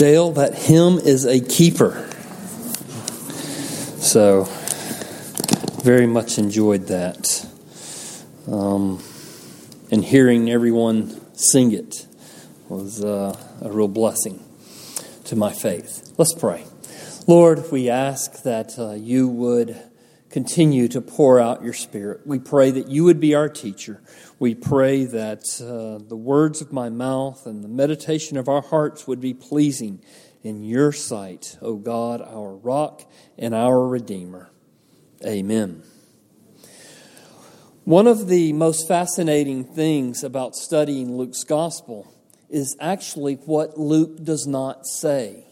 Dale, that hymn is a keeper. So, very much enjoyed that. Um, and hearing everyone sing it was uh, a real blessing to my faith. Let's pray. Lord, we ask that uh, you would continue to pour out your Spirit. We pray that you would be our teacher. We pray that uh, the words of my mouth and the meditation of our hearts would be pleasing in your sight, O God, our rock and our Redeemer. Amen. One of the most fascinating things about studying Luke's gospel is actually what Luke does not say.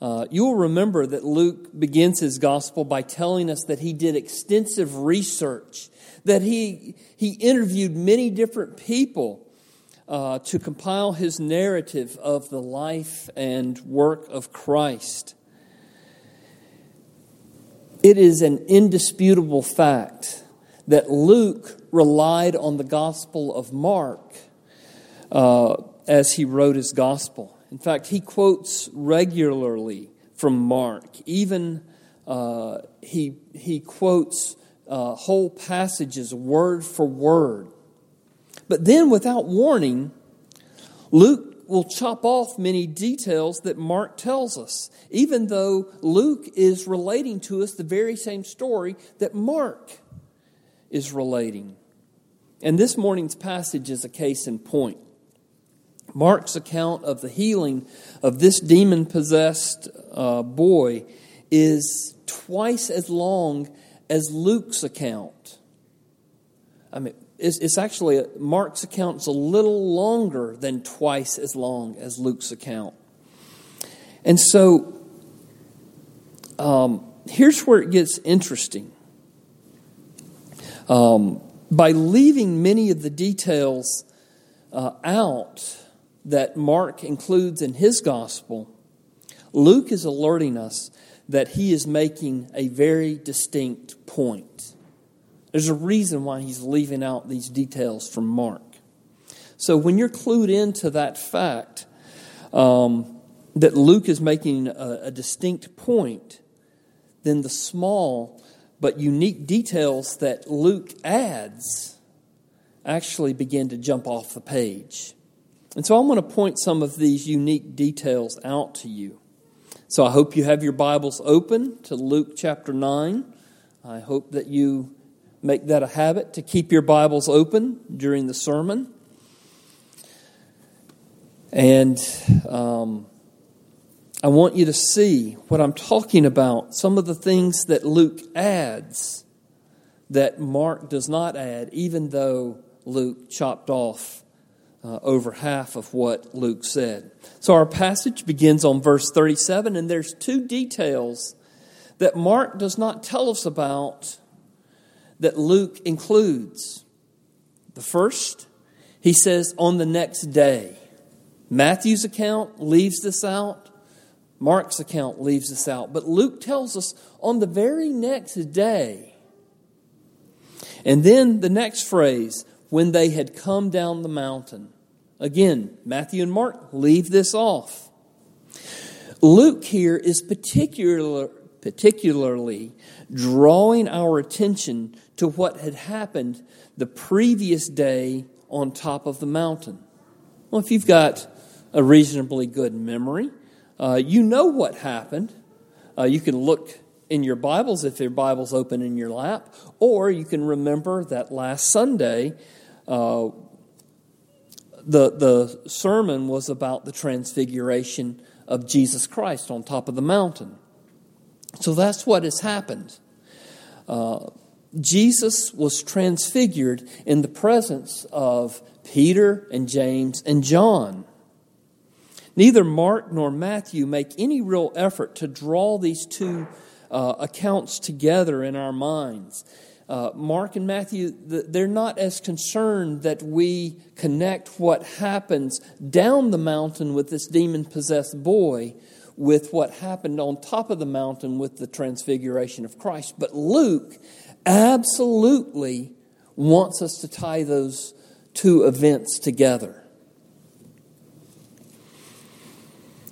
Uh, you will remember that Luke begins his gospel by telling us that he did extensive research, that he, he interviewed many different people uh, to compile his narrative of the life and work of Christ. It is an indisputable fact that Luke relied on the Gospel of Mark uh, as he wrote his Gospel. In fact, he quotes regularly from Mark. Even uh, he, he quotes uh, whole passages word for word. But then, without warning, Luke will chop off many details that Mark tells us, even though Luke is relating to us the very same story that Mark is relating. And this morning's passage is a case in point. Mark's account of the healing of this demon possessed uh, boy is twice as long as Luke's account. I mean, it's, it's actually, Mark's account is a little longer than twice as long as Luke's account. And so, um, here's where it gets interesting. Um, by leaving many of the details uh, out, that Mark includes in his gospel, Luke is alerting us that he is making a very distinct point. There's a reason why he's leaving out these details from Mark. So when you're clued into that fact um, that Luke is making a, a distinct point, then the small but unique details that Luke adds actually begin to jump off the page. And so I'm going to point some of these unique details out to you. So I hope you have your Bibles open to Luke chapter 9. I hope that you make that a habit to keep your Bibles open during the sermon. And um, I want you to see what I'm talking about, some of the things that Luke adds that Mark does not add, even though Luke chopped off uh, over half of what Luke said. So our passage begins on verse 37, and there's two details that Mark does not tell us about that Luke includes. The first, he says, on the next day. Matthew's account leaves this out. Mark's account leaves this out. But Luke tells us on the very next day. And then the next phrase, when they had come down the mountain. Again, Matthew and Mark leave this off. Luke here is particular, particularly drawing our attention to what had happened the previous day on top of the mountain. Well, if you've got a reasonably good memory, uh, you know what happened. Uh, you can look in your Bibles if your Bible's open in your lap, or you can remember that last Sunday uh, the, the sermon was about the transfiguration of Jesus Christ on top of the mountain. So that's what has happened. Uh, Jesus was transfigured in the presence of Peter and James and John. Neither Mark nor Matthew make any real effort to draw these two uh, accounts together in our minds. Uh, Mark and Matthew, they're not as concerned that we connect what happens down the mountain with this demon possessed boy with what happened on top of the mountain with the transfiguration of Christ. But Luke absolutely wants us to tie those two events together.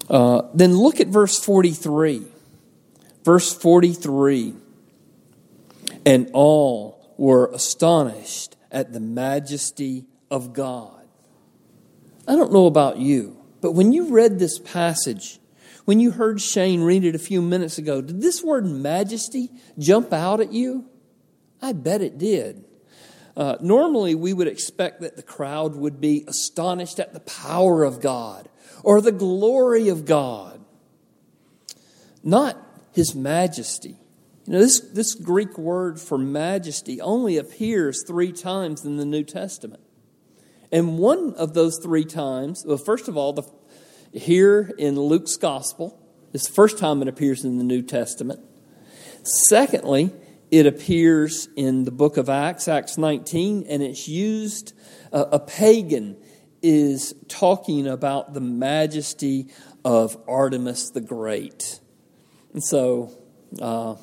Uh, then look at verse 43. Verse 43 And all were astonished at the majesty of God. I don't know about you, but when you read this passage, when you heard Shane read it a few minutes ago, did this word majesty jump out at you? I bet it did. Uh, normally, we would expect that the crowd would be astonished at the power of God or the glory of God, not his majesty. You know, this, this Greek word for majesty only appears three times in the New Testament. And one of those three times, well, first of all, the, here in Luke's gospel, is the first time it appears in the New Testament. Secondly, it appears in the book of Acts, Acts 19, and it's used, uh, a pagan is talking about the majesty of Artemis the Great. And so, uh,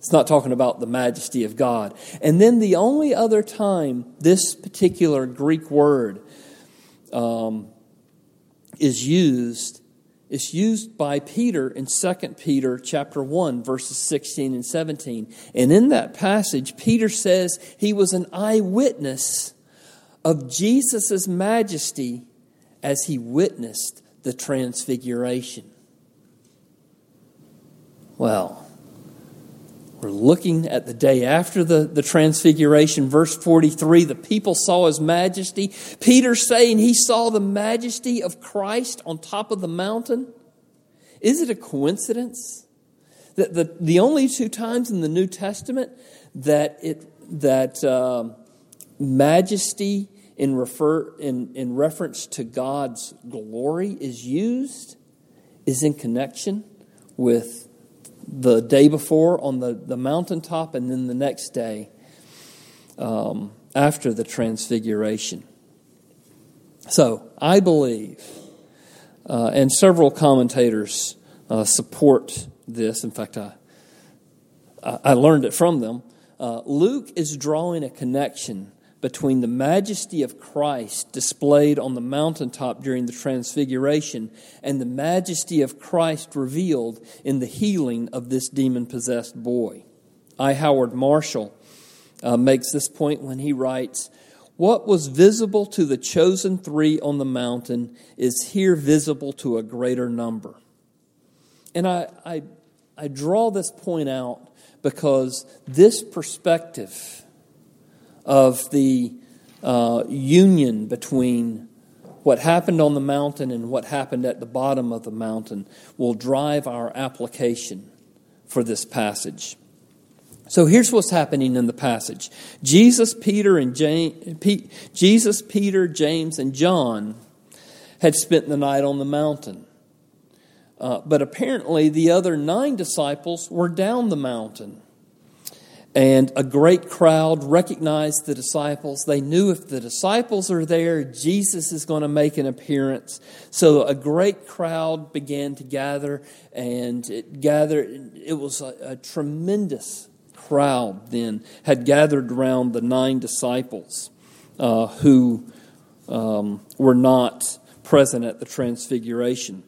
it's not talking about the majesty of God. And then the only other time this particular Greek word um, is used is used by Peter in 2 Peter chapter 1 verses 16 and 17. And in that passage Peter says he was an eyewitness of Jesus' majesty as he witnessed the transfiguration. Well, we're looking at the day after the, the transfiguration, verse 43. The people saw his majesty. Peter saying he saw the majesty of Christ on top of the mountain. Is it a coincidence that the, the only two times in the New Testament that, it, that um, majesty in, refer, in, in reference to God's glory is used is in connection with the day before on the, the mountaintop and then the next day um, after the transfiguration. So I believe, uh, and several commentators uh, support this. In fact, I, I learned it from them. Uh, Luke is drawing a connection between the majesty of Christ displayed on the mountaintop during the Transfiguration and the majesty of Christ revealed in the healing of this demon possessed boy. I. Howard Marshall uh, makes this point when he writes, What was visible to the chosen three on the mountain is here visible to a greater number. And I, I, I draw this point out because this perspective of the uh, union between what happened on the mountain and what happened at the bottom of the mountain will drive our application for this passage. So here's what's happening in the passage. Jesus, Peter, and James, Jesus, Peter, James, and John had spent the night on the mountain. Uh, but apparently, the other nine disciples were down the mountain. And a great crowd recognized the disciples. They knew if the disciples are there, Jesus is going to make an appearance. So a great crowd began to gather, and it gathered. It was a, a tremendous crowd then had gathered around the nine disciples uh, who um, were not present at the transfiguration.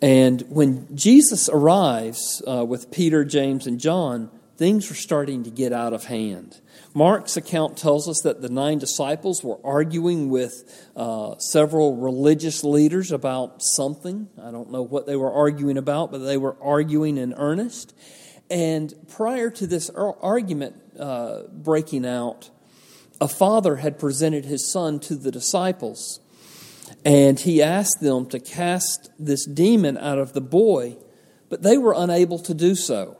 And when Jesus arrives uh, with Peter, James, and John, things were starting to get out of hand. Mark's account tells us that the nine disciples were arguing with uh, several religious leaders about something. I don't know what they were arguing about, but they were arguing in earnest. And prior to this argument uh, breaking out, a father had presented his son to the disciples and he asked them to cast this demon out of the boy, but they were unable to do so.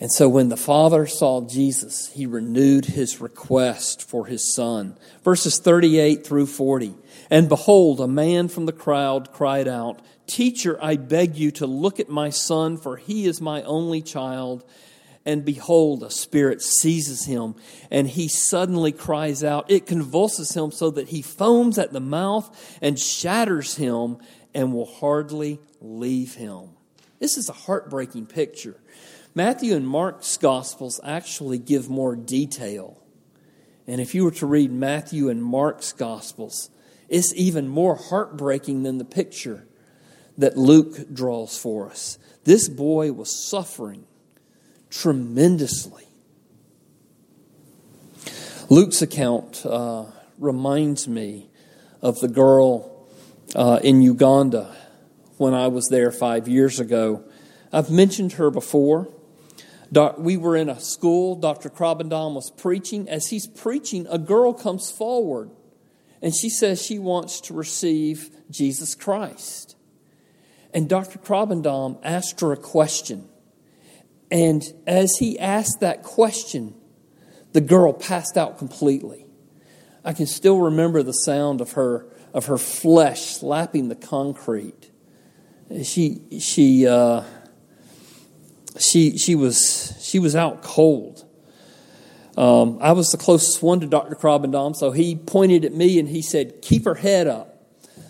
And so when the father saw Jesus, he renewed his request for his son. Verses 38 through 40. And behold, a man from the crowd cried out, Teacher, I beg you to look at my son, for he is my only child and behold, a spirit seizes him, and he suddenly cries out. It convulses him so that he foams at the mouth and shatters him and will hardly leave him. This is a heartbreaking picture. Matthew and Mark's Gospels actually give more detail. And if you were to read Matthew and Mark's Gospels, It's even more heartbreaking than the picture that Luke draws for us. This boy was suffering tremendously. Luke's account uh, reminds me of the girl uh, in Uganda when I was there five years ago. I've mentioned her before. We were in a school, Dr. Krabbendam was preaching. As he's preaching, a girl comes forward and she says she wants to receive Jesus Christ. And Dr. Krabbendam asked her a question. And as he asked that question, the girl passed out completely. I can still remember the sound of her of her flesh slapping the concrete. She she uh, she she was she was out cold. Um, I was the closest one to Dr. Krabbendam, so he pointed at me and he said, "Keep her head up."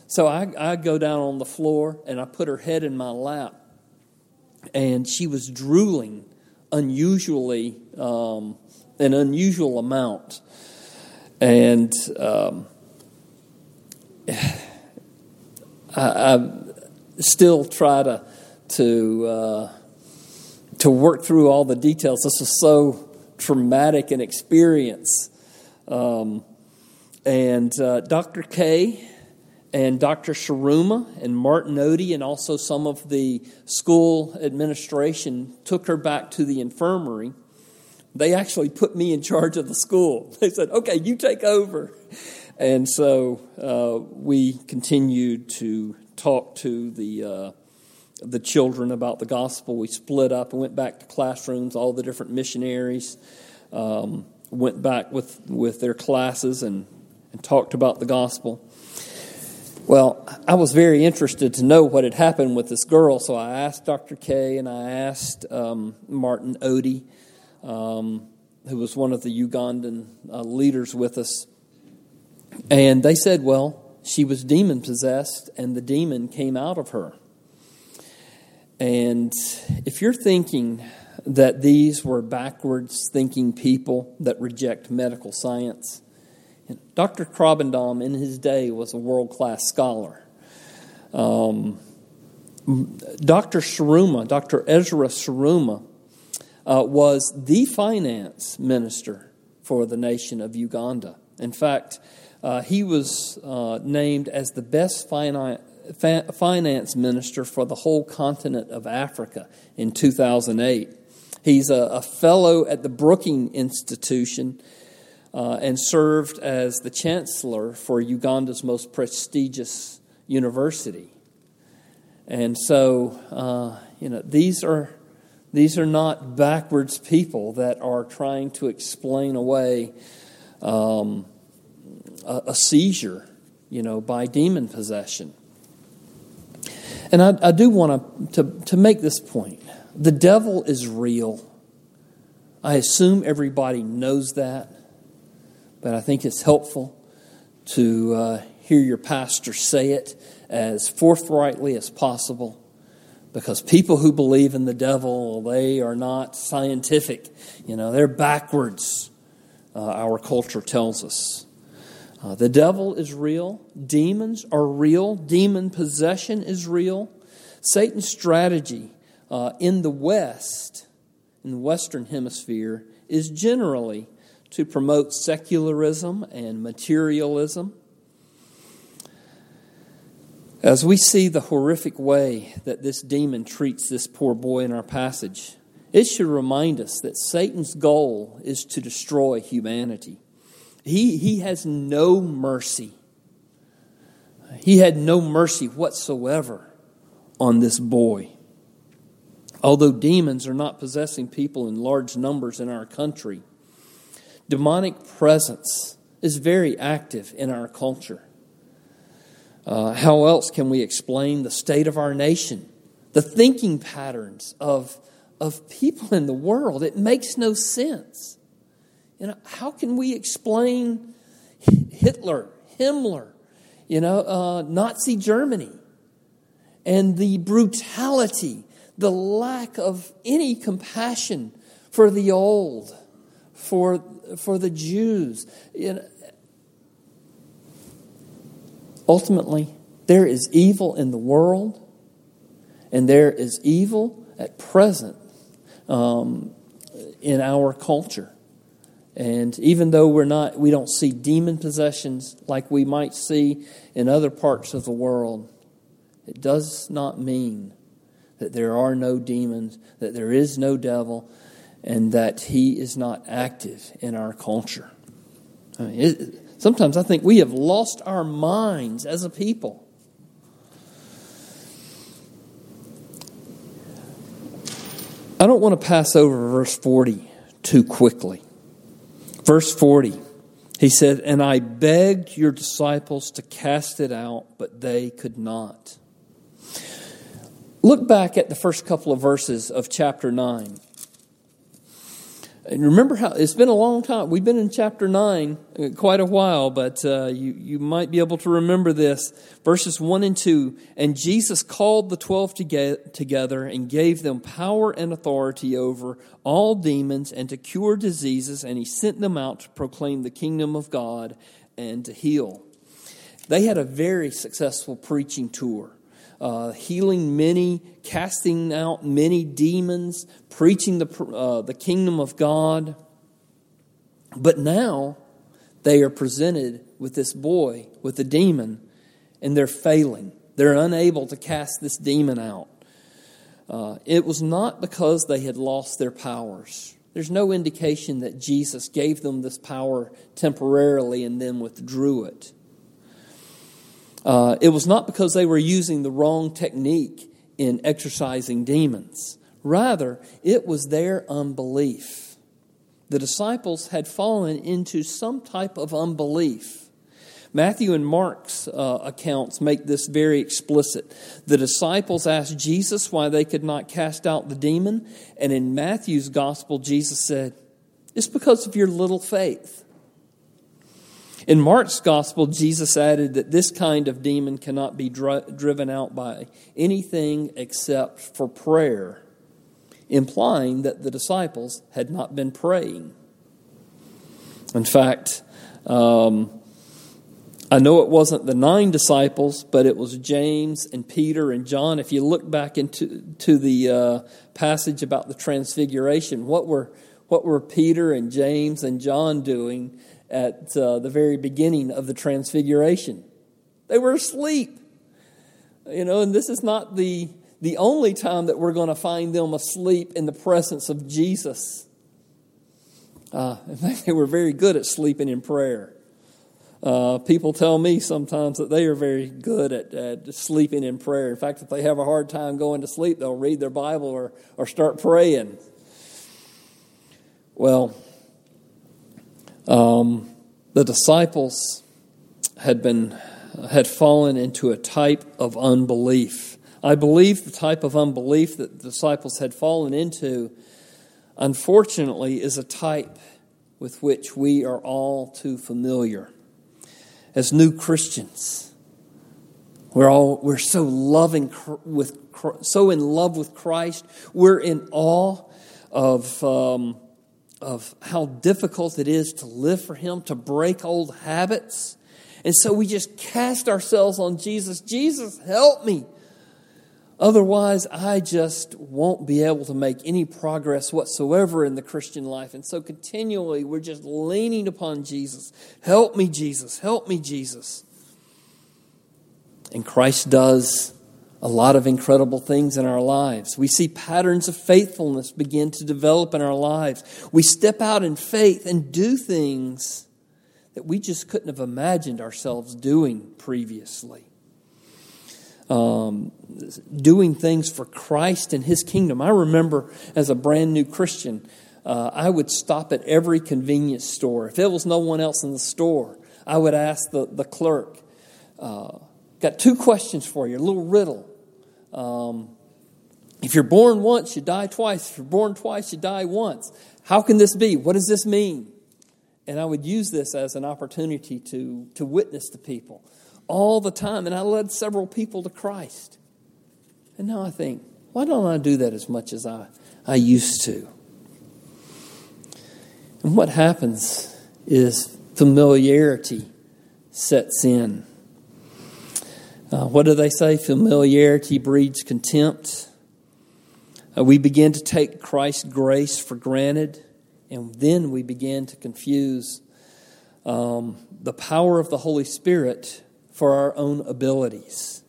So I, I go down on the floor and I put her head in my lap, and she was drooling unusually, um, an unusual amount, and um, I, I, still try to to uh, to work through all the details. This was so traumatic an experience, um, and uh, Dr. K and Dr. Suruma and Martin Odie and also some of the school administration took her back to the infirmary. They actually put me in charge of the school. They said, okay, you take over. And so uh, we continued to talk to the, uh, the children about the gospel. We split up and went back to classrooms, all the different missionaries. Um, went back with, with their classes and, and talked about the gospel. Well, I was very interested to know what had happened with this girl, so I asked Dr. K and I asked um, Martin Odie, um, who was one of the Ugandan uh, leaders with us. And they said, well, she was demon possessed and the demon came out of her. And if you're thinking that these were backwards thinking people that reject medical science, Dr. Krabbendam, in his day, was a world class scholar. Um, Dr. Suruma, Dr. Ezra Suruma, uh, was the finance minister for the nation of Uganda. In fact, uh, he was uh, named as the best finance finance minister for the whole continent of Africa in 2008. He's a, a fellow at the Brookings Institution uh, and served as the chancellor for Uganda's most prestigious university. And so, uh, you know, these are these are not backwards people that are trying to explain away um, a, a, seizure, you know, by demon possession. And I, I do want to, to make this point: the devil is real. I assume everybody knows that but I think it's helpful to uh, hear your pastor say it as forthrightly as possible because people who believe in the devil, they are not scientific. You know, they're backwards, uh, our culture tells us. Uh, the devil is real. Demons are real. Demon possession is real. Satan's strategy uh, in the West, in the Western Hemisphere, is generally to promote secularism and materialism. As we see the horrific way that this demon treats this poor boy in our passage, it should remind us that Satan's goal is to destroy humanity. He, he has no mercy. He had no mercy whatsoever on this boy. Although demons are not possessing people in large numbers in our country, demonic presence is very active in our culture. Uh, how else can we explain the state of our nation, the thinking patterns of, of people in the world? It makes no sense. You know, how can we explain Hitler, Himmler, you know, uh, Nazi Germany, and the brutality, the lack of any compassion for the old, for for the Jews. You know, ultimately, there is evil in the world, and there is evil at present um, in our culture. And even though we're not, we don't see demon possessions like we might see in other parts of the world, it does not mean that there are no demons, that there is no devil, and that he is not active in our culture. I mean, it, sometimes I think we have lost our minds as a people. I don't want to pass over verse 40 too quickly. Verse 40, he said, And I begged your disciples to cast it out, but they could not. Look back at the first couple of verses of chapter 9. And remember how it's been a long time. We've been in chapter 9 uh, quite a while, but uh, you, you might be able to remember this. Verses 1 and 2 And Jesus called the twelve together and gave them power and authority over all demons and to cure diseases, and he sent them out to proclaim the kingdom of God and to heal. They had a very successful preaching tour uh, healing many, casting out many demons, preaching the, uh, the kingdom of God. But now they are presented with this boy, with the demon, and they're failing. They're unable to cast this demon out. Uh, it was not because they had lost their powers. There's no indication that Jesus gave them this power temporarily and then withdrew it. Uh, it was not because they were using the wrong technique in exorcising demons. Rather, it was their unbelief. The disciples had fallen into some type of unbelief. Matthew and Mark's uh, accounts make this very explicit. The disciples asked Jesus why they could not cast out the demon, and in Matthew's gospel, Jesus said, It's because of your little faith. In Mark's gospel, Jesus added that this kind of demon cannot be dri- driven out by anything except for prayer, implying that the disciples had not been praying. In fact, um, I know it wasn't the nine disciples, but it was James and Peter and John. If you look back into to the uh, passage about the transfiguration, what were what were Peter and James and John doing at uh, the very beginning of the transfiguration. They were asleep. You know, and this is not the, the only time that we're going to find them asleep in the presence of Jesus. Uh, in fact, they were very good at sleeping in prayer. Uh, people tell me sometimes that they are very good at, at, sleeping in prayer. In fact, if they have a hard time going to sleep, they'll read their Bible or, or start praying. Well, um, the disciples had been had fallen into a type of unbelief. I believe the type of unbelief that the disciples had fallen into, unfortunately, is a type with which we are all too familiar. As new Christians, we're all we're so loving with so in love with Christ. We're in awe of um, of how difficult it is to live for Him, to break old habits. And so we just cast ourselves on Jesus. Jesus, help me. Otherwise, I just won't be able to make any progress whatsoever in the Christian life. And so continually, we're just leaning upon Jesus. Help me, Jesus. Help me, Jesus. And Christ does a lot of incredible things in our lives. We see patterns of faithfulness begin to develop in our lives. We step out in faith and do things that we just couldn't have imagined ourselves doing previously. Um, doing things for Christ and His kingdom. I remember as a brand new Christian, uh, I would stop at every convenience store. If there was no one else in the store, I would ask the, the clerk, uh, Got two questions for you, a little riddle. Um, if you're born once, you die twice. If you're born twice, you die once. How can this be? What does this mean? And I would use this as an opportunity to, to witness to people all the time. And I led several people to Christ. And now I think, why don't I do that as much as I, I used to? And what happens is familiarity sets in. Uh, what do they say? Familiarity breeds contempt. Uh, we begin to take Christ's grace for granted, and then we begin to confuse um, the power of the Holy Spirit for our own abilities.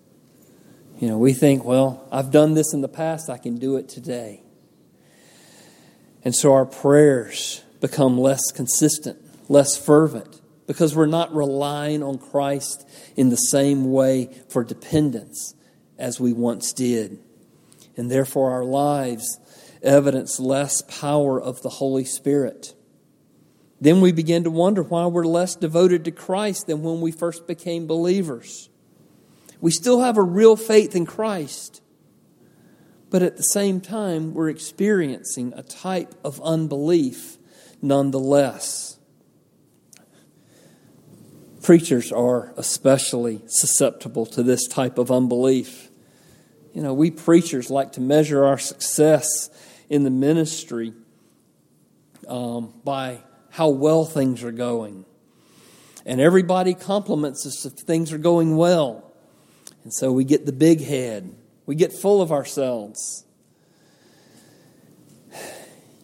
You know, we think, well, I've done this in the past, I can do it today. And so our prayers become less consistent, less fervent, because we're not relying on Christ in the same way for dependence as we once did. And therefore, our lives evidence less power of the Holy Spirit. Then we begin to wonder why we're less devoted to Christ than when we first became believers. We still have a real faith in Christ, but at the same time, we're experiencing a type of unbelief nonetheless. Preachers are especially susceptible to this type of unbelief. You know, we preachers like to measure our success in the ministry um, by how well things are going. And everybody compliments us if things are going well. And so we get the big head, we get full of ourselves.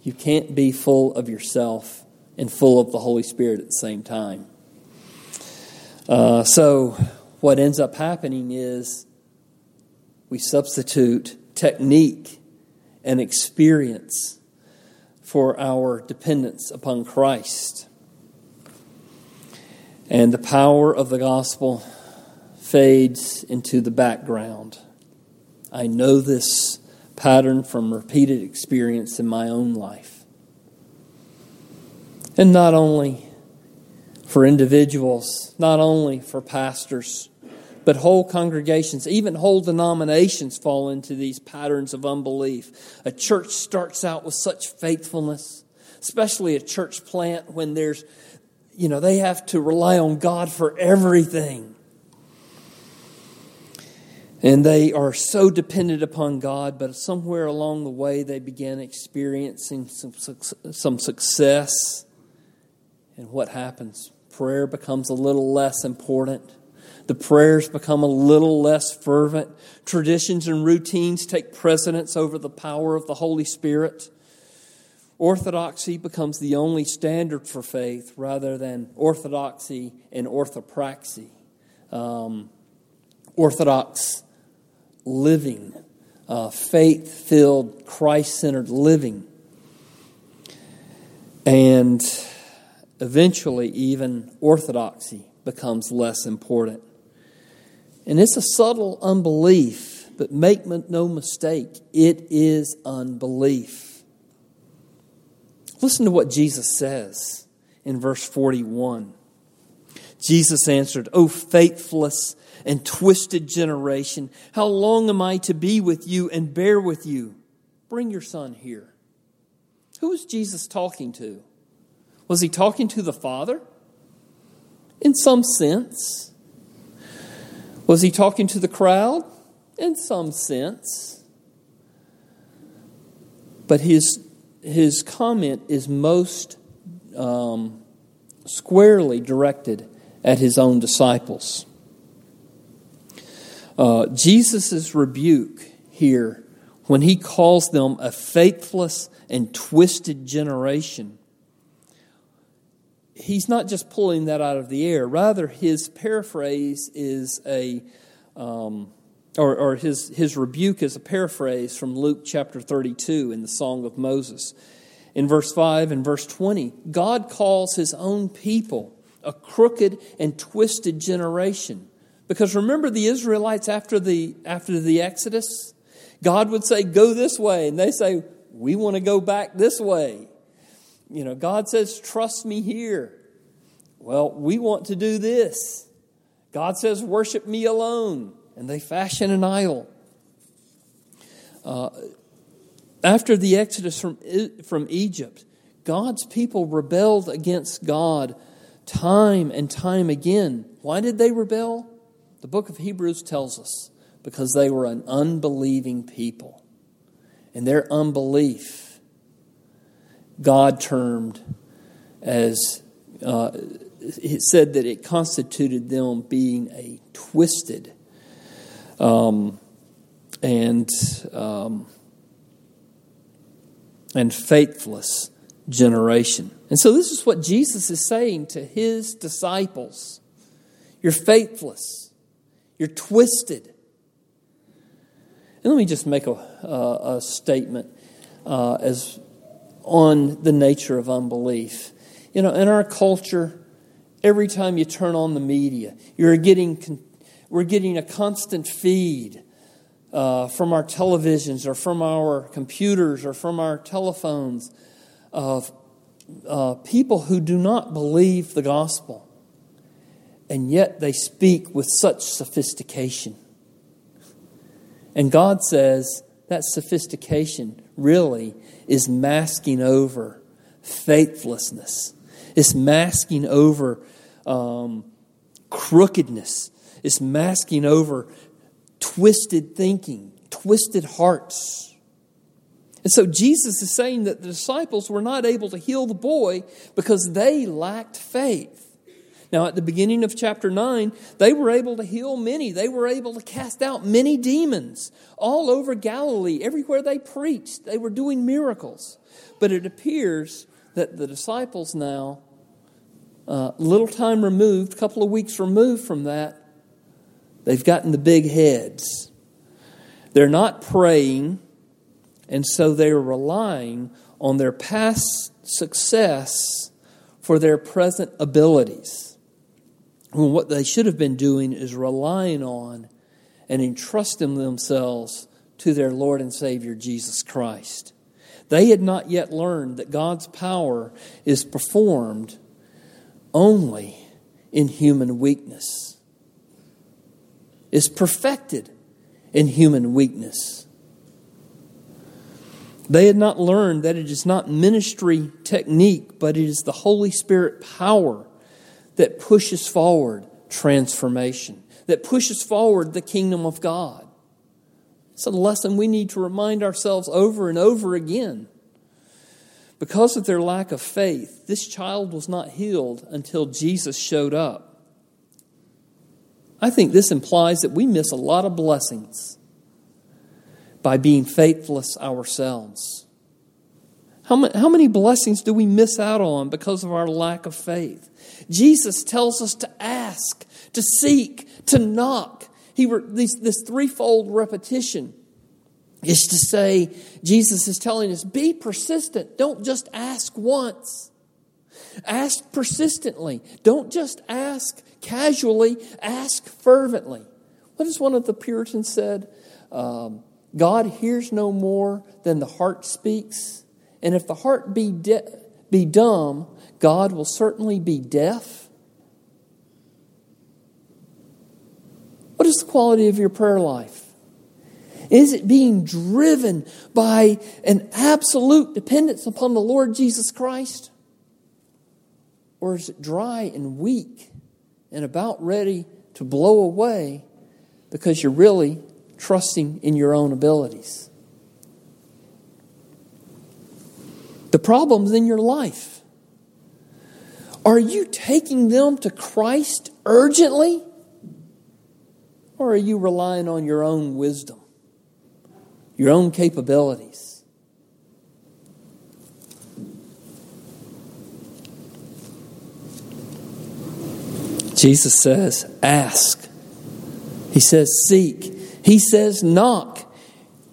You can't be full of yourself and full of the Holy Spirit at the same time. Uh, so, what ends up happening is we substitute technique and experience for our dependence upon Christ. And the power of the gospel fades into the background. I know this pattern from repeated experience in my own life. And not only for individuals, not only for pastors, but whole congregations, even whole denominations fall into these patterns of unbelief. A church starts out with such faithfulness, especially a church plant when there's, you know, they have to rely on God for everything. And they are so dependent upon God, but somewhere along the way they begin experiencing some, some success. And what happens? Prayer becomes a little less important the prayers become a little less fervent. Traditions and routines take precedence over the power of the Holy Spirit. Orthodoxy becomes the only standard for faith rather than orthodoxy and orthopraxy. Um, orthodox living, uh, faith filled, Christ centered living. And eventually, even orthodoxy becomes less important. And it's a subtle unbelief, but make no mistake, it is unbelief. Listen to what Jesus says in verse 41. Jesus answered, O faithless and twisted generation, how long am I to be with you and bear with you? Bring your son here. Who is Jesus talking to? Was he talking to the Father? In some sense. Was he talking to the crowd? In some sense. But his, his comment is most um, squarely directed at his own disciples. Uh, Jesus' rebuke here, when he calls them a faithless and twisted generation, he's not just pulling that out of the air. Rather, his paraphrase is a, um, or, or his, his rebuke is a paraphrase from Luke chapter 32 in the Song of Moses. In verse 5 and verse 20, God calls his own people a crooked and twisted generation. Because remember the Israelites after the, after the Exodus? God would say, Go this way. And they say, We want to go back this way. You know, God says, trust me here. Well, we want to do this. God says, worship me alone. And they fashion an idol. Uh, after the exodus from, from Egypt, God's people rebelled against God time and time again. Why did they rebel? The book of Hebrews tells us because they were an unbelieving people. And their unbelief God termed as, uh, it said that it constituted them being a twisted um, and um, and faithless generation. And so, this is what Jesus is saying to his disciples You're faithless, you're twisted. And let me just make a, a statement uh, as on the nature of unbelief. You know, in our culture, every time you turn on the media, you're getting, we're getting a constant feed uh, from our televisions or from our computers or from our telephones of uh, people who do not believe the gospel, and yet they speak with such sophistication. And God says that sophistication really is masking over faithlessness, it's masking over um, crookedness, it's masking over twisted thinking, twisted hearts. And so Jesus is saying that the disciples were not able to heal the boy because they lacked faith. Now, at the beginning of chapter 9, they were able to heal many. They were able to cast out many demons all over Galilee. Everywhere they preached, they were doing miracles. But it appears that the disciples now, uh, little time removed, a couple of weeks removed from that, they've gotten the big heads. They're not praying, and so they're relying on their past success for their present abilities. When what they should have been doing is relying on and entrusting themselves to their Lord and Savior Jesus Christ. They had not yet learned that God's power is performed only in human weakness, is perfected in human weakness. They had not learned that it is not ministry technique, but it is the Holy Spirit power that pushes forward transformation, that pushes forward the kingdom of God. It's a lesson we need to remind ourselves over and over again. Because of their lack of faith, this child was not healed until Jesus showed up. I think this implies that we miss a lot of blessings by being faithless ourselves. How many, how many blessings do we miss out on because of our lack of faith? Jesus tells us to ask, to seek, to knock. He this, threefold repetition is to say, Jesus is telling us, be persistent. Don't just ask once. Ask persistently. Don't just ask casually, ask fervently. What is one of the Puritans said? Um, God hears no more than the heart speaks. And if the heart be, de- be dumb, God will certainly be deaf. What is the quality of your prayer life? Is it being driven by an absolute dependence upon the Lord Jesus Christ? Or is it dry and weak and about ready to blow away because you're really trusting in your own abilities. The problems in your life. Are you taking them to Christ urgently? Or are you relying on your own wisdom, your own capabilities? Jesus says, Ask. He says, Seek. He says, knock.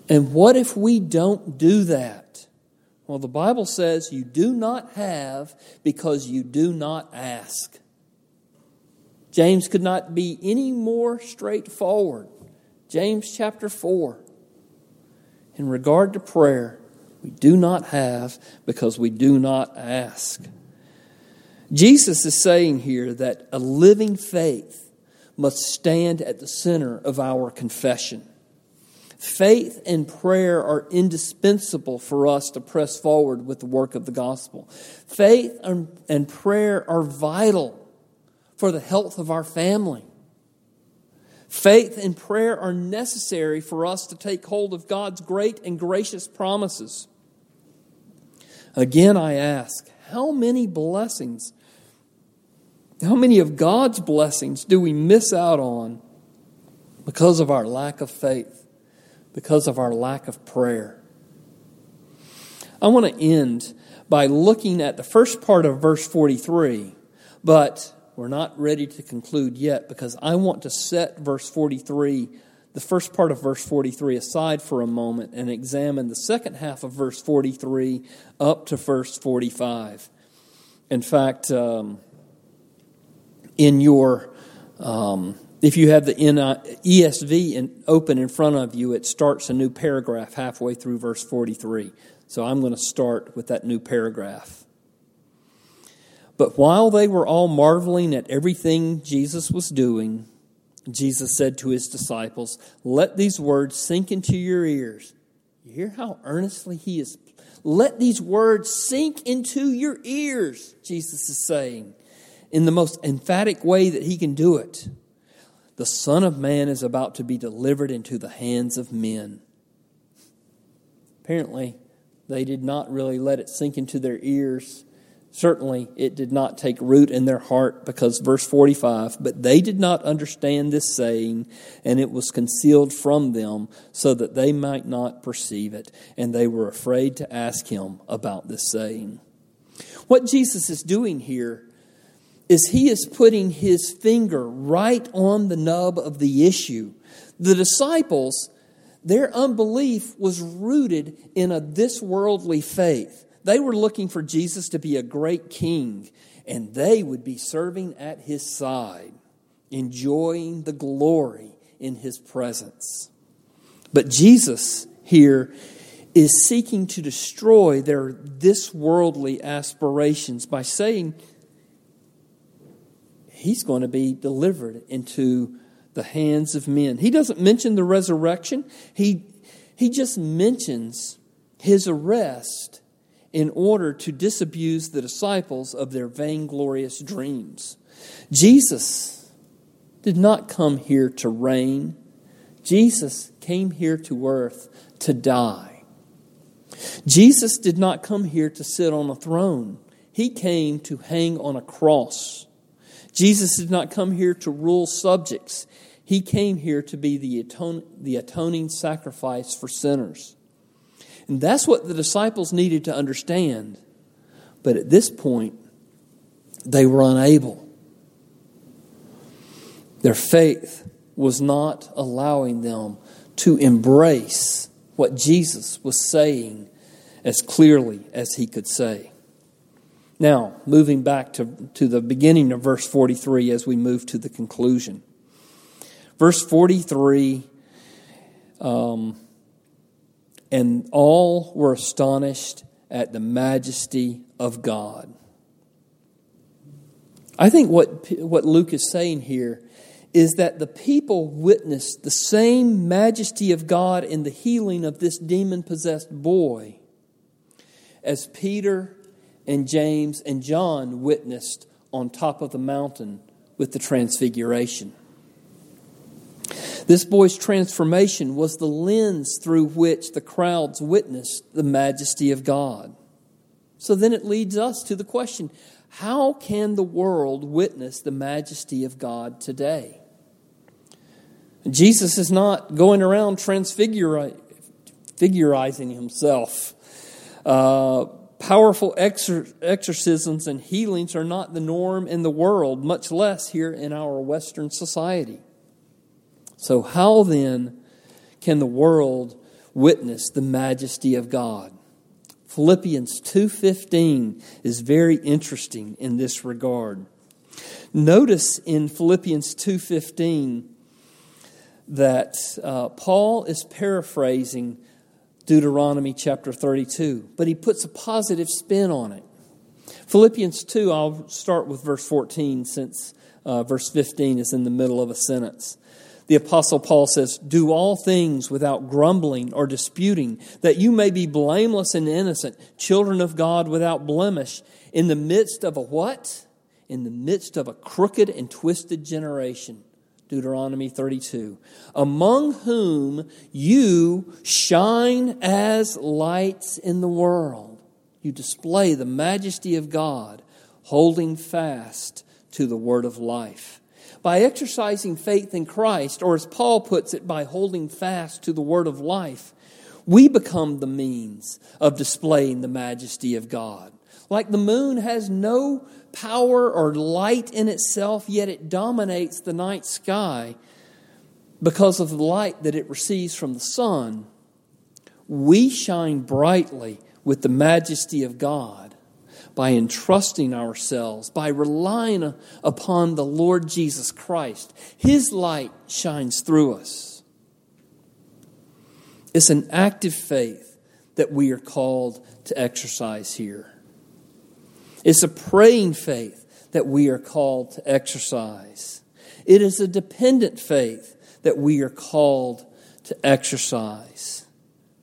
And what if we don't do that? Well, the Bible says you do not have because you do not ask. James could not be any more straightforward. James chapter 4. In regard to prayer, we do not have because we do not ask. Jesus is saying here that a living faith must stand at the center of our confession. Faith and prayer are indispensable for us to press forward with the work of the gospel. Faith and prayer are vital for the health of our family. Faith and prayer are necessary for us to take hold of God's great and gracious promises. Again, I ask, how many blessings how many of God's blessings do we miss out on because of our lack of faith, because of our lack of prayer. I want to end by looking at the first part of verse 43, but we're not ready to conclude yet because I want to set verse 43, the first part of verse 43, aside for a moment and examine the second half of verse 43 up to verse 45. In fact, um, in your, um, if you have the uh, ESV in, open in front of you, it starts a new paragraph halfway through verse 43. So I'm going to start with that new paragraph. But while they were all marveling at everything Jesus was doing, Jesus said to his disciples, Let these words sink into your ears. You hear how earnestly he is. Let these words sink into your ears, Jesus is saying, in the most emphatic way that he can do it. The Son of Man is about to be delivered into the hands of men. Apparently, they did not really let it sink into their ears Certainly, it did not take root in their heart because, verse 45, but they did not understand this saying, and it was concealed from them so that they might not perceive it, and they were afraid to ask him about this saying. What Jesus is doing here is he is putting his finger right on the nub of the issue. The disciples, their unbelief was rooted in a this worldly faith. They were looking for Jesus to be a great king, and they would be serving at his side, enjoying the glory in his presence. But Jesus here is seeking to destroy their this worldly aspirations by saying he's going to be delivered into the hands of men. He doesn't mention the resurrection. He he just mentions his arrest in order to disabuse the disciples of their vainglorious dreams. Jesus did not come here to reign, Jesus came here to earth to die. Jesus did not come here to sit on a throne, he came to hang on a cross. Jesus did not come here to rule subjects. He came here to be the, the atoning sacrifice for sinners. And that's what the disciples needed to understand. But at this point, they were unable. Their faith was not allowing them to embrace what Jesus was saying as clearly as he could say. Now, moving back to, to the beginning of verse 43 as we move to the conclusion. Verse 43 um, and all were astonished at the majesty of God. I think what, what Luke is saying here is that the people witnessed the same majesty of God in the healing of this demon possessed boy as Peter and James and John witnessed on top of the mountain with the transfiguration. This boy's transformation was the lens through which the crowds witnessed the majesty of God. So then it leads us to the question how can the world witness the majesty of God today? Jesus is not going around transfigurizing himself. Uh, powerful exor- exorcisms and healings are not the norm in the world, much less here in our Western society. So, how then can the world witness the majesty of God? Philippians 2:15 is very interesting in this regard. Notice in Philippians 2:15 that uh, Paul is paraphrasing Deuteronomy chapter 32, but he puts a positive spin on it. Philippians 2, I'll start with verse 14 since uh, verse 15 is in the middle of a sentence the Apostle Paul says, Do all things without grumbling or disputing, that you may be blameless and innocent, children of God without blemish, in the midst of a what? In the midst of a crooked and twisted generation. Deuteronomy 32. Among whom you shine as lights in the world. You display the majesty of God, holding fast to the word of life. By exercising faith in Christ, or as Paul puts it, by holding fast to the word of life, we become the means of displaying the majesty of God. Like the moon has no power or light in itself, yet it dominates the night sky because of the light that it receives from the sun. We shine brightly with the majesty of God by entrusting ourselves, by relying upon the Lord Jesus Christ. His light shines through us. It's an active faith that we are called to exercise here. It's a praying faith that we are called to exercise. It is a dependent faith that we are called to exercise.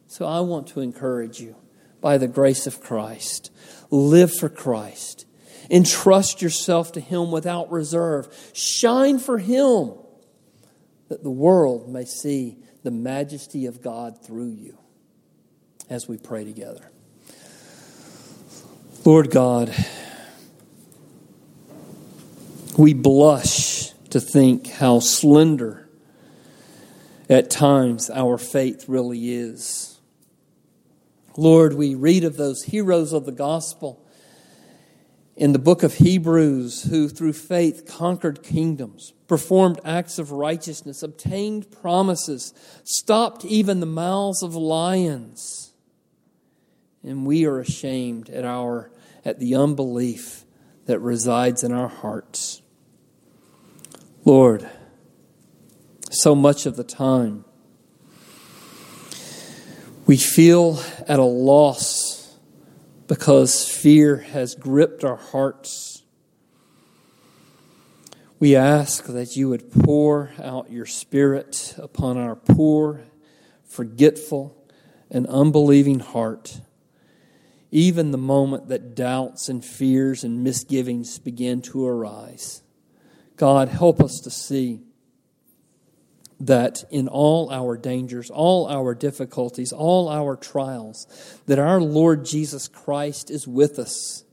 So I want to encourage you by the grace of Christ. Live for Christ. Entrust yourself to Him without reserve. Shine for Him that the world may see the majesty of God through you as we pray together. Lord God, we blush to think how slender at times our faith really is. Lord, we read of those heroes of the gospel in the book of Hebrews who, through faith, conquered kingdoms, performed acts of righteousness, obtained promises, stopped even the mouths of lions and we are ashamed at our at the unbelief that resides in our hearts. Lord, so much of the time we feel at a loss because fear has gripped our hearts. We ask that you would pour out your Spirit upon our poor, forgetful, and unbelieving heart even the moment that doubts and fears and misgivings begin to arise. God, help us to see that in all our dangers, all our difficulties, all our trials, that our Lord Jesus Christ is with us,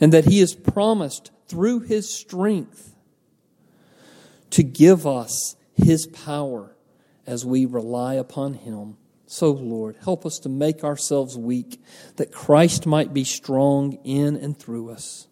and that He has promised through His strength to give us His power as we rely upon Him. So, Lord, help us to make ourselves weak, that Christ might be strong in and through us.